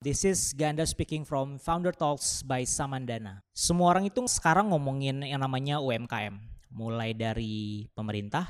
This is Ganda speaking from Founder Talks by Samandana. Semua orang itu sekarang ngomongin yang namanya UMKM, mulai dari pemerintah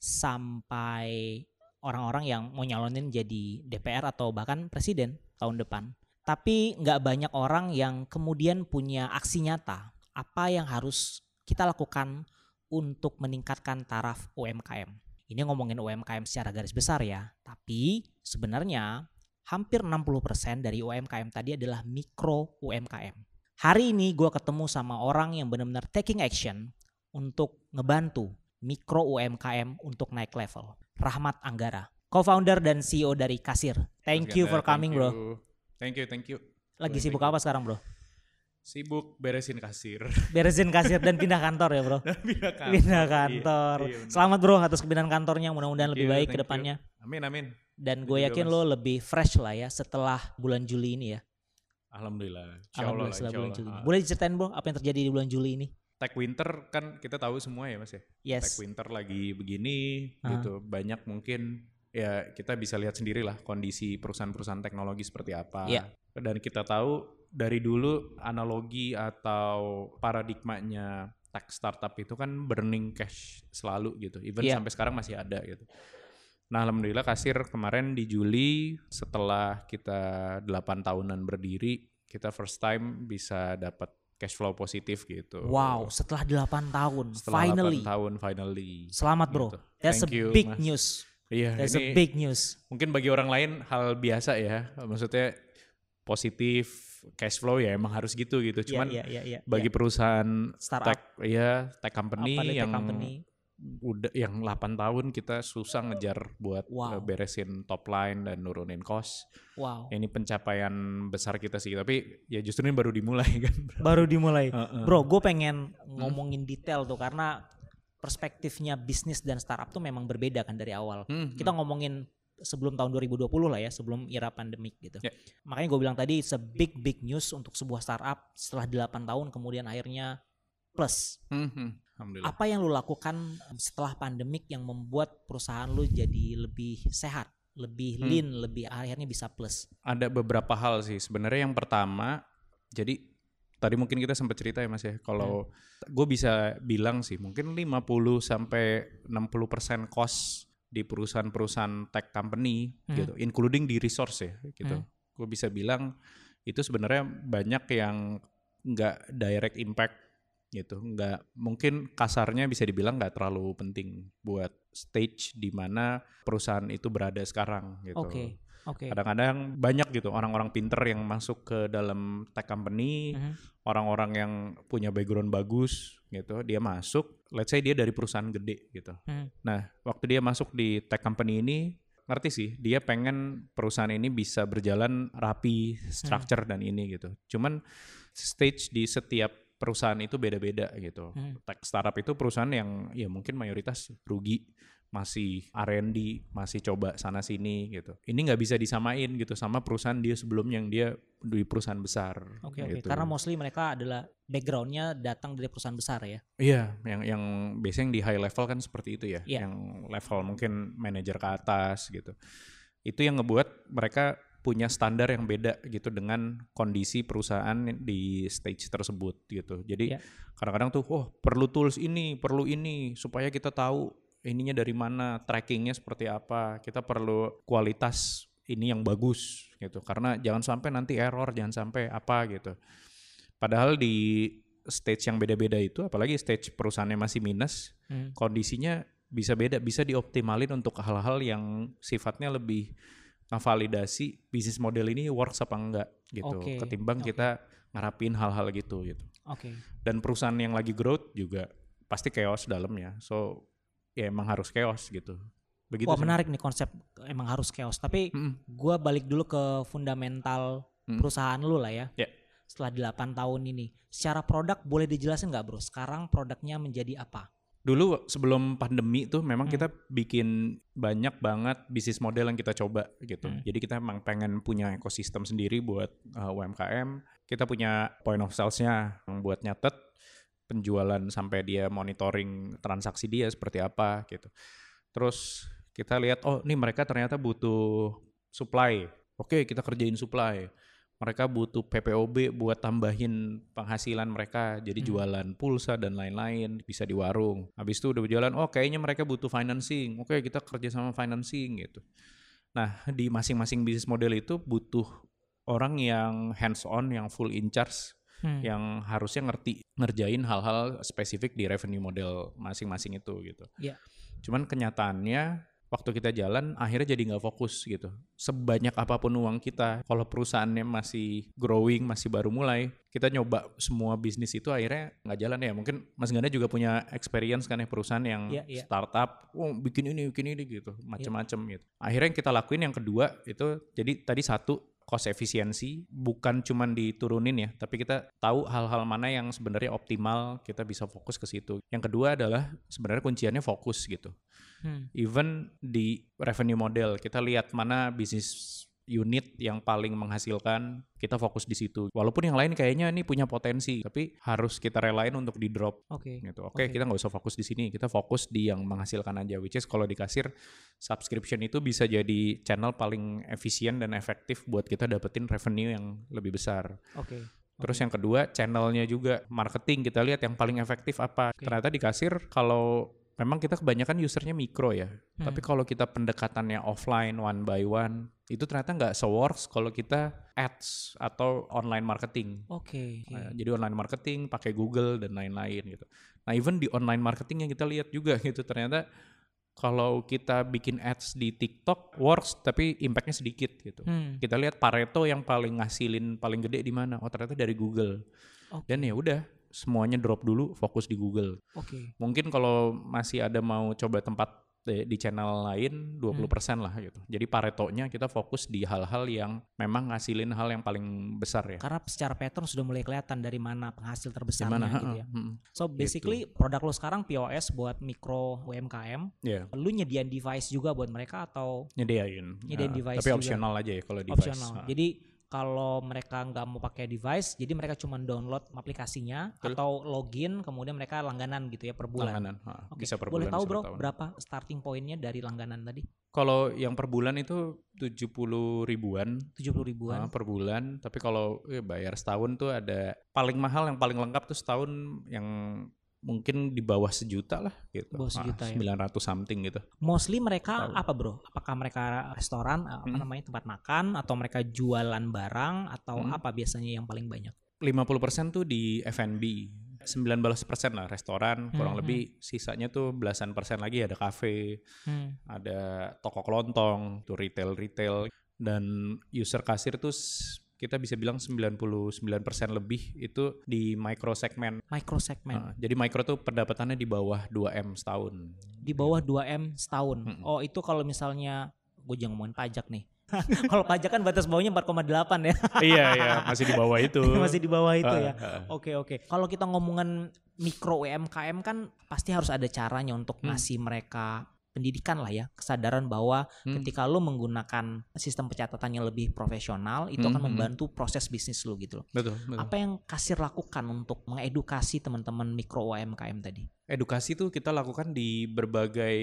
sampai orang-orang yang mau nyalonin jadi DPR atau bahkan presiden tahun depan. Tapi nggak banyak orang yang kemudian punya aksi nyata apa yang harus kita lakukan untuk meningkatkan taraf UMKM. Ini ngomongin UMKM secara garis besar ya, tapi sebenarnya hampir 60% dari UMKM tadi adalah mikro UMKM. Hari ini gue ketemu sama orang yang benar-benar taking action untuk ngebantu mikro UMKM untuk naik level. Rahmat Anggara, co-founder dan CEO dari Kasir. Thank Mas you Ganda, for coming thank bro. you. Thank you, thank you. Lagi sibuk apa sekarang bro? Sibuk beresin kasir. Beresin kasir dan pindah kantor ya bro? Pindah kantor. Pindah Iya, kantor. iya, benar. Selamat bro atas kepindahan kantornya, mudah-mudahan lebih you, baik ke depannya. Amin, amin. Dan gue yakin Mas. lo lebih fresh lah ya setelah bulan Juli ini ya. Alhamdulillah. Insya Alhamdulillah lah, setelah bulan. Juli. Ah. Boleh diceritain bro apa yang terjadi di bulan Juli ini? Tech winter kan kita tahu semua ya mas ya. Yes. Tech winter lagi begini Ah. gitu. Banyak mungkin ya kita bisa lihat sendiri lah kondisi perusahaan-perusahaan teknologi seperti apa. Iya. Dan kita tahu dari dulu analogi atau paradigmanya tech startup itu kan burning cash selalu gitu. Even Iya. sampai sekarang masih ada gitu. Nah alhamdulillah kasir kemarin di Juli setelah kita 8 tahunan berdiri kita first time bisa dapat cash flow positif gitu. Wow, setelah 8 tahun, Setelah finally. 8 tahun finally. Selamat bro. Gitu. That's Thank a you, big Mas. news. Iya, That's a ini big news. mungkin bagi orang lain hal biasa ya. Maksudnya positif cash flow ya emang harus gitu gitu. Cuman Iya, iya, iya, iya. bagi perusahaan Startup. tech ya tech company nih, tech yang company? Udah yang 8 tahun kita susah ngejar buat Wow. eh, beresin top line dan nurunin cost. Wow. Ini pencapaian besar kita sih, tapi ya justru ini baru dimulai kan. Baru dimulai. Heeh. Bro, gue pengen ngomongin detail tuh karena perspektifnya bisnis dan startup tuh memang berbeda kan dari awal. Hmm, Kita ngomongin sebelum tahun 2020 lah ya, sebelum era pandemik gitu. Ya. Makanya gue bilang tadi it's a big big news untuk sebuah startup setelah 8 tahun kemudian akhirnya plus. hmm, hmm. Alhamdulillah. Apa yang lu lakukan setelah pandemik yang membuat perusahaan lu jadi lebih sehat, lebih Hmm. lean, lebih akhirnya bisa plus? ada beberapa hal sih sebenarnya yang pertama jadi tadi mungkin kita sempat cerita ya mas ya kalau gue bisa bilang sih mungkin 50 sampai 60% cost di perusahaan-perusahaan tech company Hmm. gitu including di resource ya gitu Hmm. gue bisa bilang itu sebenarnya banyak yang nggak direct impact gitu nggak mungkin kasarnya bisa dibilang nggak terlalu penting buat stage di mana perusahaan itu berada sekarang gitu Oke. Oke. kadang-kadang banyak gitu orang-orang pinter yang masuk ke dalam tech company Mhm. orang-orang yang punya background bagus gitu dia masuk let's say dia dari perusahaan gede gitu Mhm. nah waktu dia masuk di tech company ini ngerti sih dia pengen perusahaan ini bisa berjalan rapi structure dan ini gitu cuman stage di setiap perusahaan itu beda-beda gitu Hmm. tech startup itu perusahaan yang ya mungkin mayoritas rugi masih R&D masih coba sana sini gitu ini nggak bisa disamain gitu sama perusahaan dia sebelumnya yang dia di perusahaan besar Oke oke. gitu. Karena mostly mereka adalah backgroundnya datang dari perusahaan besar ya. Iya, yang yang biasanya yang di high level kan seperti itu ya, Iya. yang level mungkin manajer ke atas gitu. Itu yang ngebuat mereka punya standar yang beda gitu dengan kondisi perusahaan di stage tersebut gitu. Jadi Iya. kadang-kadang tuh, oh perlu tools ini, perlu ini supaya kita tahu ininya dari mana, trackingnya seperti apa. Kita perlu kualitas ini yang bagus gitu. Karena jangan sampai nanti error, jangan sampai apa gitu. Padahal di stage yang beda-beda itu, apalagi stage perusahaannya masih minus, Hmm. kondisinya bisa beda, bisa dioptimalin untuk hal-hal yang sifatnya lebih ngevalidasi bisnis model ini works apa enggak gitu. Oke, Ketimbang oke. kita ngarapin hal-hal gitu gitu. Oke. Dan perusahaan yang lagi growth juga pasti chaos dalamnya. So ya emang harus chaos gitu. Begitu Wah sih. menarik nih konsep emang harus chaos. Tapi Mm-mm. gua balik dulu ke fundamental Hmm. perusahaan lu lah ya. Ya. Setelah 8 tahun ini, secara produk boleh dijelasin nggak bro? Sekarang produknya menjadi apa? Dulu sebelum pandemi tuh memang Hmm. kita bikin banyak banget bisnis model yang kita coba gitu. Hmm. Jadi kita emang pengen punya ekosistem sendiri buat uh, UMKM. Kita punya point of sales-nya yang buat nyatet penjualan sampai dia monitoring transaksi dia seperti apa gitu. Terus kita lihat oh nih mereka ternyata butuh supply. Oke, kita kerjain supply. Mereka butuh PPOB buat tambahin penghasilan mereka jadi Hmm. jualan pulsa dan lain-lain bisa di warung habis itu udah berjalan oh kayaknya mereka butuh financing oke kita kerja sama financing gitu nah di masing-masing bisnis model itu butuh orang yang hands on yang full in charge Hmm. yang harusnya ngerti ngerjain hal-hal spesifik di revenue model masing-masing itu gitu. Iya. Cuman kenyataannya waktu kita jalan akhirnya jadi nggak fokus gitu. Sebanyak apa pun uang kita, kalau perusahaannya masih growing, masih baru mulai, kita nyoba semua bisnis itu akhirnya nggak jalan ya. Mungkin Mas Ganda juga punya experience kan ya perusahaan yang Iya, iya. startup, oh bikin ini, bikin ini gitu, macam-macam gitu. Akhirnya yang kita lakuin yang kedua itu jadi tadi satu cost efisiensi bukan cuman diturunin ya, tapi kita tahu hal-hal mana yang sebenarnya optimal, kita bisa fokus ke situ. Yang kedua adalah sebenarnya kunciannya fokus gitu. Hmm. Even di revenue model, kita lihat mana bisnis unit yang paling menghasilkan, kita fokus di situ. Walaupun yang lain kayaknya ini punya potensi, tapi harus kita relain untuk di drop Oke. gitu. Oke, Oke. kita nggak usah fokus di sini, kita fokus di yang menghasilkan aja. Which is kalau di kasir subscription itu bisa jadi channel paling efisien dan efektif buat kita dapetin revenue yang lebih besar. Oke. Terus yang kedua channelnya juga marketing kita lihat yang paling efektif apa. Oke. Ternyata di kasir kalau memang kita kebanyakan usernya mikro ya. Hmm. Tapi kalau kita pendekatannya offline one by one itu ternyata nggak se-works kalau kita ads atau online marketing. Oke. oke. Nah, jadi online marketing pakai Google dan lain-lain gitu. Nah, even di online marketing yang kita lihat juga gitu ternyata kalau kita bikin ads di TikTok works tapi impactnya sedikit gitu. Hmm. Kita lihat Pareto yang paling ngasilin paling gede di mana? Oh, ternyata dari Google. Oke. Dan ya udah, semuanya drop dulu, fokus di Google. Oke. Mungkin kalau masih ada mau coba tempat di, di channel lain 20% Hmm. lah gitu. Jadi Paretonya kita fokus di hal-hal yang memang ngasilin hal yang paling besar ya. Karena secara pattern sudah mulai kelihatan dari mana penghasil Di terbesarnya mana? gitu ya. mm, So basically produk lo sekarang POS buat mikro UMKM, Ya, lu nyediain device juga buat mereka atau nyediain. Nyediain Ya, device Tapi juga. opsional aja ya kalau device. optional. Ha. Jadi kalau mereka nggak mau pakai device, jadi mereka cuma download aplikasinya Betul. atau login, kemudian mereka langganan gitu ya per bulan. Langganan, ha, Oke. bisa per Boleh bulan, tahu bro tahun. berapa starting pointnya dari langganan tadi? Kalau yang per bulan itu 70 ribuan 70 ribuan. ha, per bulan. Tapi kalau eh, bayar setahun tuh ada paling mahal yang paling lengkap tuh setahun yang mungkin di bawah sejuta lah gitu. Bawah sejuta ya. 900 something gitu. Mostly mereka Tahu. apa bro? Apakah mereka restoran, apa Hmm. namanya tempat makan, atau mereka jualan barang, atau Hmm. apa biasanya yang paling banyak? 50% tuh di F&B. 19% lah restoran, kurang Hmm, lebih sisanya tuh belasan persen lagi ada kafe, Hmm. ada toko kelontong, tuh retail-retail dan user kasir tuh kita bisa bilang 99% lebih itu di micro segmen. Micro segment Nah, jadi micro tuh pendapatannya di bawah 2M setahun. di bawah 2 m setahun. Mm-mm. Oh itu kalau misalnya gue jangan ngomongin pajak nih. kalau pajak kan batas bawahnya 4,8 ya. iya iya masih di bawah itu. Masih di bawah itu ya. Oke oke. Kalau kita ngomongin mikro UMKM kan pasti harus ada caranya untuk Hmm. ngasih mereka pendidikan lah ya, kesadaran bahwa Hmm. ketika lo menggunakan sistem pencatatan yang lebih profesional itu Hmm, akan hmm, membantu proses bisnis lo gitu loh. Betul, betul. Apa yang kasir lakukan untuk mengedukasi teman-teman mikro UMKM tadi? Edukasi tuh kita lakukan di berbagai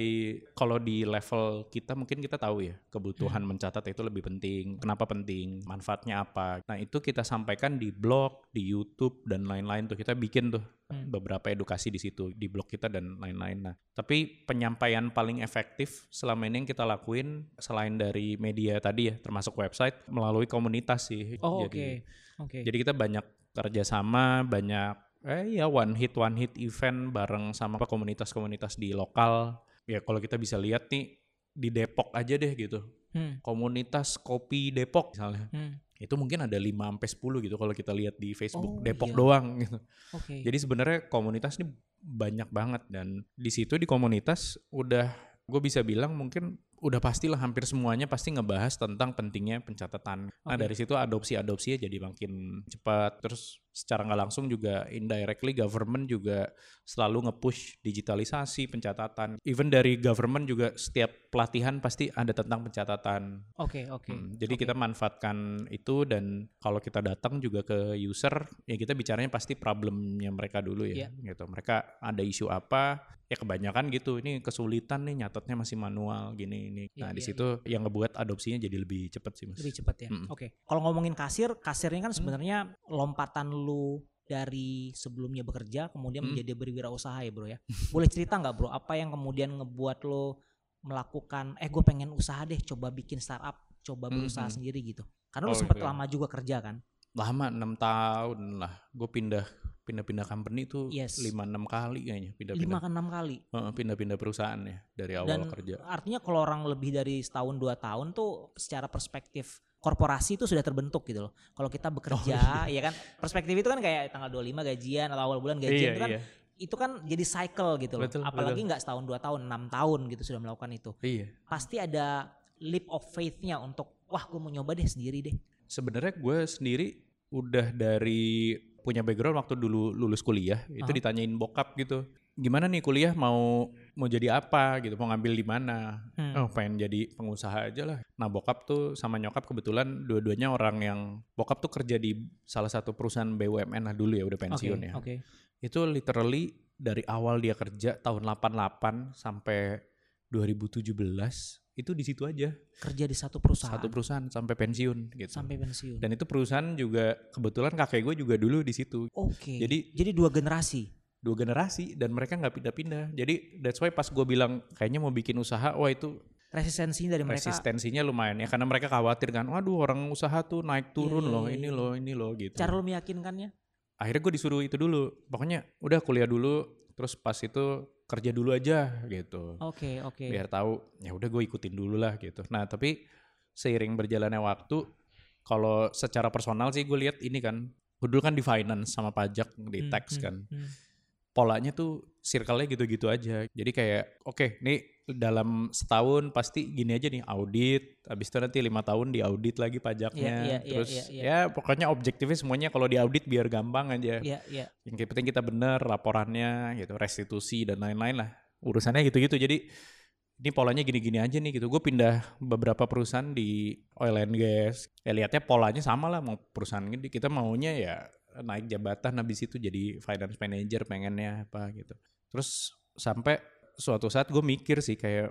kalau di level kita mungkin kita tahu ya kebutuhan Hmm. mencatat itu lebih penting. Kenapa penting? Manfaatnya apa? Nah, itu kita sampaikan di blog, di YouTube dan lain-lain tuh. Kita bikin tuh Hmm. beberapa edukasi di situ di blog kita dan lain-lain. Nah, tapi penyampaian paling efektif selama ini yang kita lakuin selain dari media tadi ya, termasuk website melalui komunitas sih. Oh Jadi- oke. Oke. jadi kita banyak kerjasama, banyak eh ya one hit one hit event bareng sama komunitas-komunitas di lokal. Ya kalau kita bisa lihat nih di Depok aja deh gitu. Hmm, Komunitas kopi Depok misalnya. hmm. Itu mungkin ada 5 sampai 10 gitu kalau kita lihat di Facebook Oh, Depok iya. doang gitu. Oke. Jadi sebenarnya komunitas ini banyak banget dan di situ di komunitas udah gue bisa bilang mungkin udah pastilah hampir semuanya pasti ngebahas tentang pentingnya pencatatan. Nah Oke. dari situ adopsi-adopsinya jadi makin cepat. Terus secara nggak langsung juga indirectly government juga selalu nge-push digitalisasi pencatatan. Even dari government juga setiap pelatihan pasti ada tentang pencatatan. Oke, oke. Hmm, jadi Oke. kita manfaatkan itu dan kalau kita datang juga ke user ya kita bicaranya pasti problemnya mereka dulu ya Iya. gitu. Mereka ada isu apa? Ya kebanyakan gitu. Ini kesulitan nih nyatetnya masih manual gini ini. Iya, Nah, di iya, situ yang ngebuat adopsinya jadi lebih cepat sih, Mas. Lebih cepat ya. Mm-mm. Oke. Kalau ngomongin kasir, kasirnya kan Hmm. sebenarnya lompatan lu dari sebelumnya bekerja kemudian Hmm. menjadi berwirausaha ya bro ya. Boleh cerita nggak bro apa yang kemudian ngebuat lo melakukan eh gue pengen usaha deh coba bikin startup coba berusaha Mhm. sendiri gitu. Karena Oh, sempat gitu ya. lama juga kerja kan. Lama 6 tahun lah. Gue pindah pindah-pindah company tuh Yes. 5 6 kali kayaknya Lima pindah-pindah. ke enam kali. Pindah-pindah perusahaan ya dari awal Dan kerja. artinya kalau orang lebih dari setahun dua tahun tuh secara perspektif korporasi itu sudah terbentuk gitu loh. Kalau kita bekerja, ya kan perspektif itu kan kayak tanggal 25 gajian atau awal bulan gajian Iya, itu kan iya. itu kan jadi cycle gitu loh. Betul, Apalagi nggak setahun dua tahun, enam tahun gitu sudah melakukan itu. Iya. Pasti ada leap of faith-nya untuk wah gue mau nyoba deh sendiri deh. Sebenarnya gue sendiri udah dari punya background waktu dulu lulus kuliah itu Aha. ditanyain bokap gitu gimana nih kuliah mau mau jadi apa gitu mau ngambil di mana Hmm. oh pengen jadi pengusaha aja lah nah bokap tuh sama nyokap kebetulan dua-duanya orang yang bokap tuh kerja di salah satu perusahaan BUMN lah dulu ya udah pensiun ya Oke. itu literally dari awal dia kerja tahun 88 sampai 2017 itu di situ aja. Kerja di satu perusahaan. Satu perusahaan sampai pensiun gitu. Sampai pensiun. dan itu perusahaan juga kebetulan kakek gue juga dulu di situ. Oke. Jadi- jadi dua generasi. dua generasi dan mereka nggak pindah-pindah. Jadi that's why pas gue bilang kayaknya mau bikin usaha wah itu Resistensinya dari mereka. resistensinya lumayan ya karena mereka khawatir kan waduh orang usaha tuh naik turun Iya, loh iya, ini iya. loh ini loh gitu. Cara lo meyakinkannya? Akhirnya gue disuruh itu dulu. Pokoknya udah kuliah dulu terus pas itu kerja dulu aja gitu Oke, oke. biar tahu ya udah gue ikutin dulu lah gitu nah tapi seiring berjalannya waktu kalau secara personal sih gue lihat ini kan gue dulu kan di finance sama pajak di Hmm, tax hmm, kan hmm. Polanya tuh circle-nya gitu-gitu aja. Jadi kayak oke nih dalam setahun pasti gini aja nih audit. Habis itu nanti lima tahun di audit lagi pajaknya. Iya, iya, iya, terus iya, iya. ya pokoknya objektifnya semuanya kalau di audit biar gampang aja. Iya, iya. yang penting kita bener laporannya gitu restitusi dan lain-lain lah. Urusannya gitu-gitu. Jadi ini polanya gini-gini aja nih gitu. Gue pindah beberapa perusahaan di oil and gas. Ya lihatnya polanya sama lah mau perusahaan ini kita maunya ya naik jabatan habis itu jadi finance manager pengennya apa gitu. Terus sampai suatu saat gue mikir sih kayak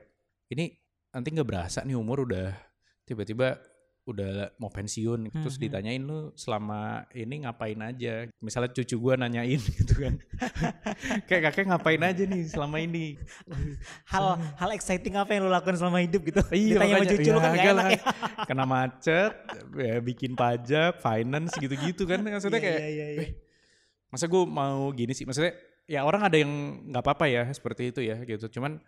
ini nanti nggak berasa nih umur udah tiba-tiba udah mau pensiun terus Hmm, hmm. ditanyain lu selama ini ngapain aja misalnya cucu gua nanyain gitu kan kayak kakek ngapain aja nih selama ini Hal hal exciting apa yang lo lakukan selama hidup gitu? Iya, Ditanya sama makanya, cucu lo kan ya, gak enak lah. ya. kena macet ya bikin pajak finance gitu-gitu kan maksudnya Iya, kayak iya, iya, iya. "Eh, masa gue mau gini sih maksudnya ya orang ada yang nggak apa-apa ya seperti itu ya gitu cuman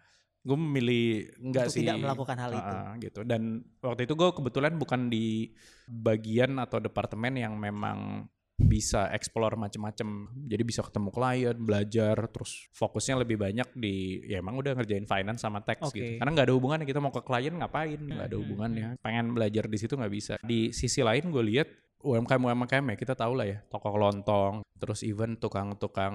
gue memilih enggak Untuk sih. tidak melakukan hal itu. Ah, gitu. Dan waktu itu gue kebetulan bukan di bagian atau departemen yang memang bisa explore macem-macem. Jadi bisa ketemu klien belajar terus fokusnya lebih banyak di ya emang udah ngerjain finance sama tax Oke. gitu. Karena nggak ada hubungannya kita mau ke klien ngapain? Nggak ada Hmm, hubungannya. Pengen belajar di situ nggak bisa. Di sisi lain gue lihat UMKM UMKM ya kita tahu lah ya toko kelontong terus even tukang-tukang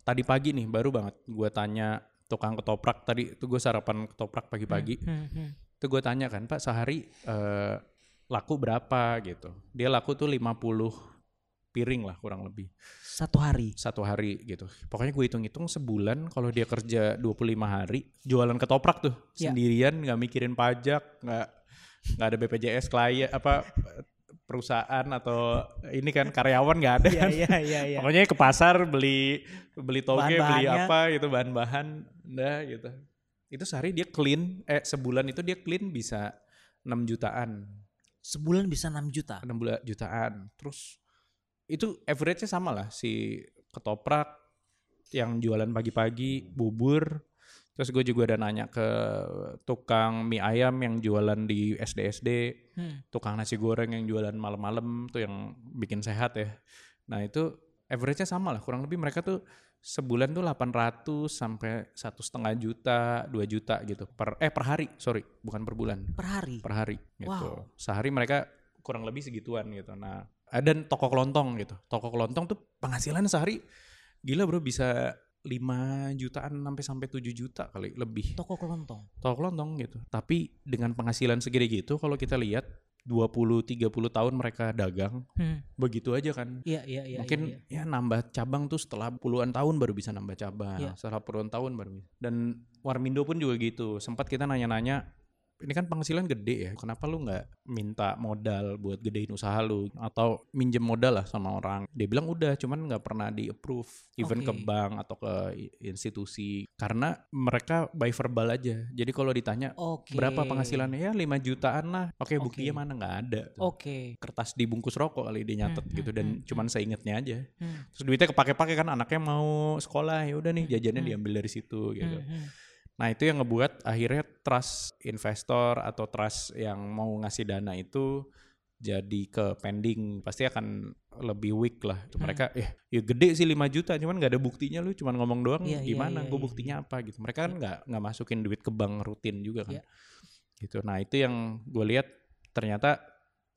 tadi pagi nih baru banget gue tanya tukang ketoprak. Tadi itu gue sarapan ketoprak pagi-pagi. Hmm, hmm, hmm. itu gue tanya kan pak sehari eh, laku berapa? Gitu. Dia laku tuh 50 piring lah kurang lebih. Satu hari. satu hari gitu. Pokoknya gue hitung-hitung sebulan kalau dia kerja 25 hari jualan ketoprak tuh. Ya. sendirian nggak mikirin pajak nggak nggak ada BPJS klien apa perusahaan atau ini kan karyawan nggak ada. Iya, kan iya, iya, iya. pokoknya ke pasar beli beli toge beli apa gitu bahan-bahan dah gitu. Itu sehari dia clean eh sebulan itu dia clean bisa 6 jutaan. Sebulan bisa 6 juta. 6 bulan jutaan. Terus itu average-nya sama lah si ketoprak yang jualan pagi-pagi bubur terus gue juga udah nanya ke tukang mie ayam yang jualan di SD-SD Hmm. tukang nasi goreng yang jualan malam-malam tuh yang bikin sehat ya. Nah itu average-nya sama lah, kurang lebih mereka tuh sebulan tuh 800 sampai satu setengah juta, 2 juta gitu per eh per hari, sorry, bukan per bulan, Per hari. per hari gitu. Wow. Sehari mereka kurang lebih segituan gitu. Nah Ah, Dan toko kelontong gitu. Toko kelontong tuh penghasilan sehari gila bro bisa 5 jutaan sampai sampai 7 juta kali lebih. Toko kelontong. Toko kelontong gitu. Tapi dengan penghasilan segede gitu kalau kita lihat 20 30 tahun mereka dagang Hmm. begitu aja kan. Iya, iya, iya. Mungkin iya, iya. ya nambah cabang tuh setelah puluhan tahun baru bisa nambah cabang. Iya. Setelah puluhan tahun baru bisa. Dan Warmindo pun juga gitu. Sempat kita nanya-nanya, ini kan penghasilan gede ya, kenapa lu nggak minta modal buat gedein usaha lu atau minjem modal lah sama orang? Dia bilang udah, cuman nggak pernah di approve, even ke Oke. bank atau ke institusi, karena mereka by verbal aja. Jadi kalau ditanya Oke. berapa penghasilannya ya 5 jutaan lah, oke Oke. buktinya mana nggak ada. Oke. Kertas dibungkus rokok kali dia nyatet Hmm, gitu hmm, dan hmm, cuman seingetnya aja. Hmm. Terus duitnya kepake-pake kan anaknya mau sekolah ya udah nih jajannya hmm. diambil dari situ gitu. Hmm, hmm. Nah, itu yang ngebuat akhirnya trust investor atau trust yang mau ngasih dana itu jadi ke pending pasti akan lebih weak lah. Hmm. Mereka eh ya gede sih 5 juta cuman nggak ada buktinya lu cuman ngomong doang Iya, iya, gimana iya, gue iya, buktinya apa gitu. Mereka kan nggak nggak masukin duit ke bank rutin juga kan. Iya. Gitu. Nah, itu yang gue lihat ternyata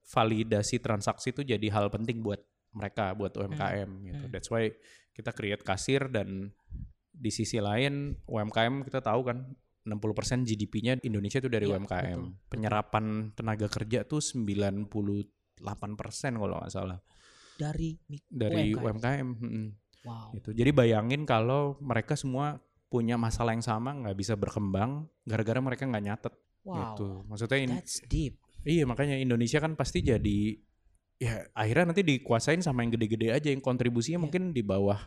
validasi transaksi itu jadi hal penting buat mereka buat UMKM gitu. hmm. That's why kita create kasir dan di sisi lain UMKM kita tahu kan 60% GDP-nya Indonesia itu dari Iya, UMKM. betul. Penyerapan tenaga kerja tuh 98% kalau nggak salah Dari dari UMKM. UMKM. mm, Wow. gitu. Jadi bayangin kalau mereka semua punya masalah yang sama nggak bisa berkembang gara-gara mereka nggak nyatet Wow. gitu. Maksudnya ini That's deep. Iya makanya Indonesia kan pasti jadi ya akhirnya nanti dikuasain sama yang gede-gede aja yang kontribusinya Iya. mungkin di bawah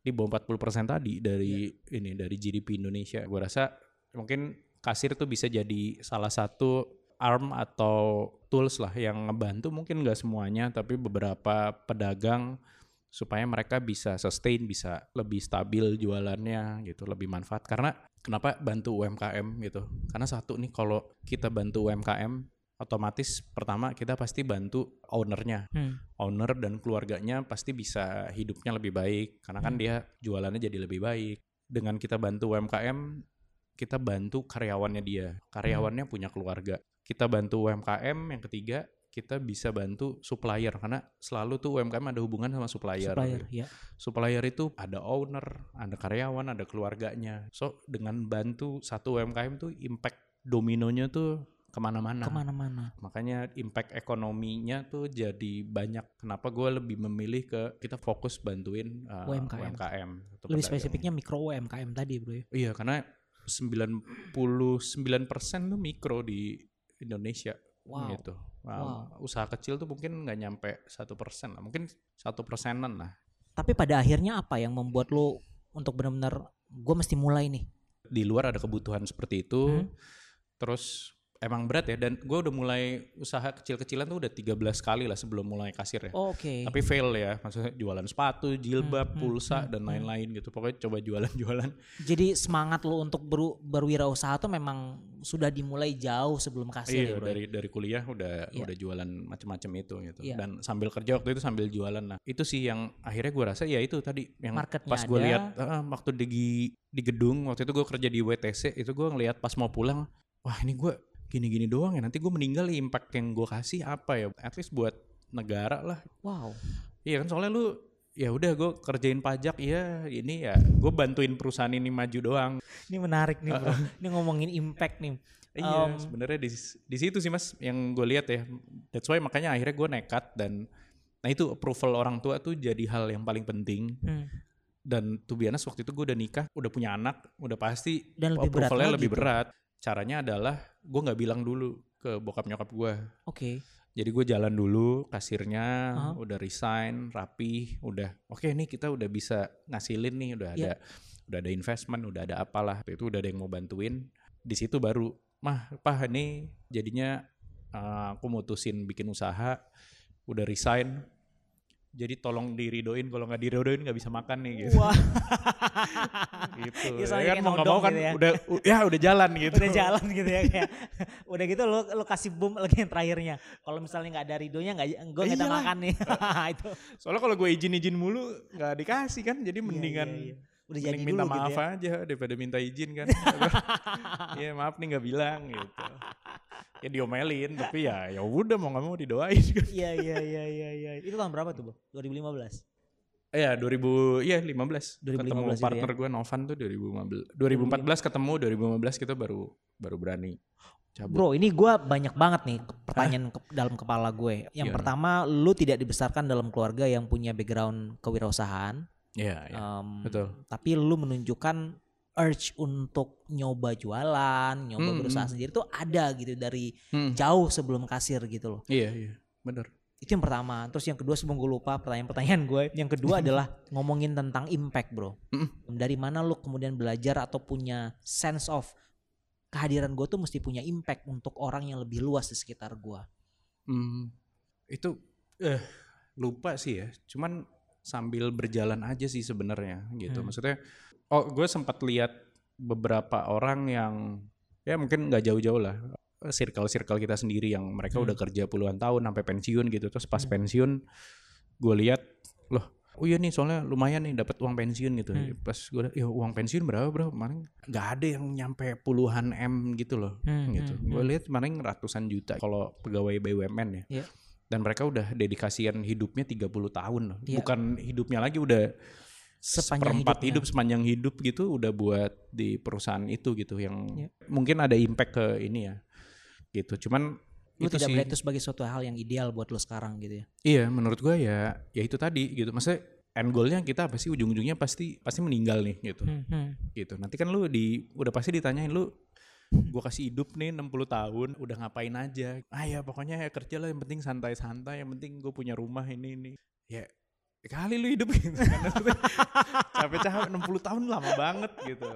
di bawah 40% tadi dari ini dari GDP Indonesia. Gua rasa mungkin kasir tuh bisa jadi salah satu arm atau tools lah yang ngebantu mungkin nggak semuanya tapi beberapa pedagang supaya mereka bisa sustain bisa lebih stabil jualannya gitu lebih manfaat. Karena kenapa bantu UMKM gitu? Karena satu nih kalau kita bantu UMKM otomatis pertama kita pasti bantu ownernya Hmm. owner dan keluarganya pasti bisa hidupnya lebih baik karena kan Hmm. dia jualannya jadi lebih baik dengan kita bantu UMKM kita bantu karyawannya dia karyawannya Hmm. punya keluarga kita bantu UMKM yang ketiga kita bisa bantu supplier karena selalu tuh UMKM ada hubungan sama supplier Supplier, ya. supplier itu ada owner ada karyawan ada keluarganya so dengan bantu satu UMKM tuh impact dominonya tuh ke mana-mana Ke mana-mana. makanya impact ekonominya tuh jadi banyak. Kenapa gue lebih memilih ke kita fokus bantuin uh, UMKM. UMKM. atau Lebih spesifiknya mikro UMKM tadi, bro. ya. Iya, karena 99% tuh mikro di Indonesia Wow. gitu. Wow. Usaha kecil tuh mungkin nggak nyampe satu persen lah, mungkin satu persenan lah. Tapi pada akhirnya apa yang membuat lo untuk benar-benar gue mesti mulai nih? Di luar ada kebutuhan seperti itu, Hmm. terus emang berat ya. Dan gue udah mulai usaha kecil-kecilan tuh udah 13 kali lah sebelum mulai kasir ya. Oh, Oke. tapi fail ya maksudnya jualan sepatu jilbab Hmm, hmm, pulsa hmm, dan hmm. lain-lain gitu pokoknya coba jualan-jualan Jadi semangat lo untuk beru, berwirausaha tuh memang sudah dimulai jauh sebelum kasir iya ya, bro. dari dari kuliah udah Iya. udah jualan macam-macam itu gitu Iya. dan sambil kerja waktu itu sambil jualan nah itu sih yang akhirnya gue rasa ya itu tadi yang Marketnya pas gue lihat ah, waktu di di gedung waktu itu gue kerja di WTC itu gue ngelihat pas mau pulang wah ini gue gini-gini doang ya nanti gue meninggal impact yang gue kasih apa ya at least buat negara lah Wow. Iya kan soalnya lu ya udah gue kerjain pajak ya ini ya gue bantuin perusahaan ini maju doang. Ini menarik nih, bro. ini ngomongin impact nih. Iya Um, sebenarnya di di situ sih mas yang gue lihat ya. That's why makanya akhirnya gue nekat dan nah itu approval orang tua tuh jadi hal yang paling penting Hmm. dan tuh biasa waktu itu gue udah nikah udah punya anak udah pasti Dan lebih berat approvalnya lagi lebih tuh. berat. Caranya adalah gue nggak bilang dulu ke bokap nyokap gue. Oke. Jadi gue jalan dulu kasirnya, Aha. udah resign, rapi, udah oke nih kita udah bisa ngasilin nih, udah Iya. ada udah ada investment, udah ada apalah. Itu udah ada yang mau bantuin. Di situ baru, mah, pah ini jadinya uh, aku mutusin bikin usaha, udah resign. Jadi tolong diridoin, kalau nggak diridoin nggak bisa makan nih gitu. Wah. gitu. Iya, Ya soalnya kan kayak mau nggak mau kan gitu ya. udah ya udah jalan gitu. udah jalan gitu ya kayak udah gitu lo lo kasih boom lagi yang terakhirnya kalau misalnya nggak ada ridonya nggak gue nggak Iyalah. makan nih itu Soalnya kalau gue izin-izin mulu nggak dikasih kan, jadi Iya, mendingan iya, iya. udah jadi Mending dulu minta gitu maaf ya. aja daripada minta izin kan. Iya maaf nih nggak bilang gitu. Ya diomelin tapi ya ya udah mau nggak mau didoain Iya iya iya iya iya. Itu tahun berapa tuh, Bu? 2015. ya 2000 iya 15 2015 ketemu itu partner gue Novan tuh 2015 2014 ketemu 2015 kita baru baru berani cabut Bro, ini gua banyak banget nih pertanyaan ke- dalam kepala gue. Yang Gimana? pertama, lu tidak dibesarkan dalam keluarga yang punya background kewirausahaan. Iya, iya. Em, betul. Tapi lu menunjukkan urge untuk nyoba jualan, nyoba Hmm, berusaha hmm. sendiri tuh ada gitu dari Hmm. jauh sebelum kasir gitu loh. Iya, iya. Bener. Itu yang pertama. Terus yang kedua sebelum gue lupa pertanyaan-pertanyaan gue. Yang kedua adalah ngomongin tentang impact bro. Mm. Dari mana lu kemudian belajar atau punya sense of kehadiran gue tuh mesti punya impact untuk orang yang lebih luas di sekitar gue. Hmm, itu eh lupa sih ya. Cuman sambil berjalan aja sih sebenarnya gitu. Hmm. Maksudnya oh gue sempat lihat beberapa orang yang ya mungkin nggak jauh-jauh lah circle-circle kita sendiri yang mereka Hmm. udah kerja puluhan tahun sampai pensiun gitu. Terus pas Hmm. pensiun gue lihat loh Oh iya nih soalnya lumayan nih dapat uang pensiun gitu. Hmm. Pas gue ya uang pensiun berapa bro? Kemarin nggak ada yang nyampe puluhan m gitu loh Hmm, gitu. hmm, Gue hmm. lihat kemarin ratusan juta kalau pegawai BUMN ya. Iya. Dan mereka udah dedikasian hidupnya 30 tahun loh. Iya. Bukan hidupnya lagi udah Sepanjang seperempat hidupnya. hidup sepanjang hidup gitu udah buat di perusahaan itu gitu yang Iya. mungkin ada impact ke ini ya. Gitu. Cuman Lu itu tidak sih melihat itu sebagai suatu hal yang ideal buat lu sekarang gitu ya. Iya, menurut gua ya ya itu tadi gitu. Maksudnya end goalnya kita apa sih ujung-ujungnya pasti pasti meninggal nih gitu. Hmm, hmm. Gitu. Nanti kan lu di udah pasti ditanyain lu gua kasih hidup nih 60 tahun udah ngapain aja. Ah ya pokoknya ya kerja lah yang penting santai-santai, yang penting gue punya rumah ini ini. Ya kali lu hidup gitu. Capek-capek 60 tahun lama banget gitu.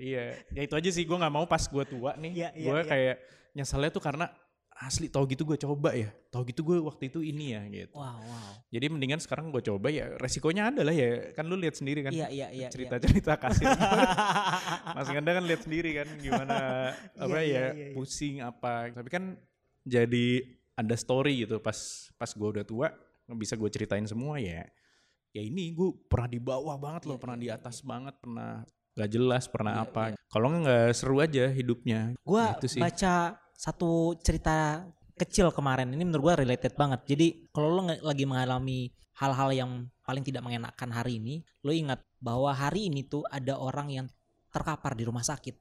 iya, ya itu aja sih gua nggak mau pas gua tua nih. Iya, iya, gua iya. kayak nyeselnya tuh karena asli tau gitu gue coba ya. Tau gitu gue waktu itu ini ya gitu. Wow, wow. jadi mendingan sekarang gue coba ya resikonya ada lah ya. Kan lu lihat sendiri kan Iya, iya, cerita-cerita kasir. Mas Ganda kan lihat sendiri kan gimana apa ya pusing apa. Tapi kan jadi ada story gitu pas pas gue udah tua bisa gue ceritain semua ya ya ini gue pernah di bawah banget loh Iya, pernah iya, di iya. atas banget pernah gak jelas pernah Iya, apa iya. kalau nggak seru aja hidupnya Gua Itu sih. baca satu cerita kecil kemarin ini menurut gua related banget. Jadi kalau lo lagi mengalami hal-hal yang paling tidak mengenakan hari ini, lo ingat bahwa hari ini tuh ada orang yang terkapar di rumah sakit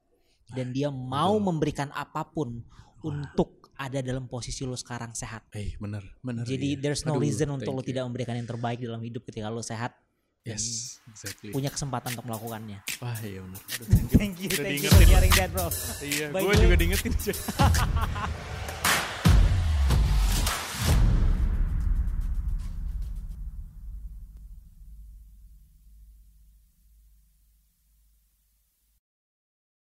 dan dia mau betul. memberikan apa pun untuk ada dalam posisi lo sekarang sehat. eh bener bener Jadi iya. there's no Aduh, reason untuk lo you. tidak memberikan yang terbaik dalam hidup ketika lo sehat yes exactly punya kesempatan untuk melakukannya. wah iya Aduh, thank you Thank you, thank you for sharing that bro. iya gue- juga diingetin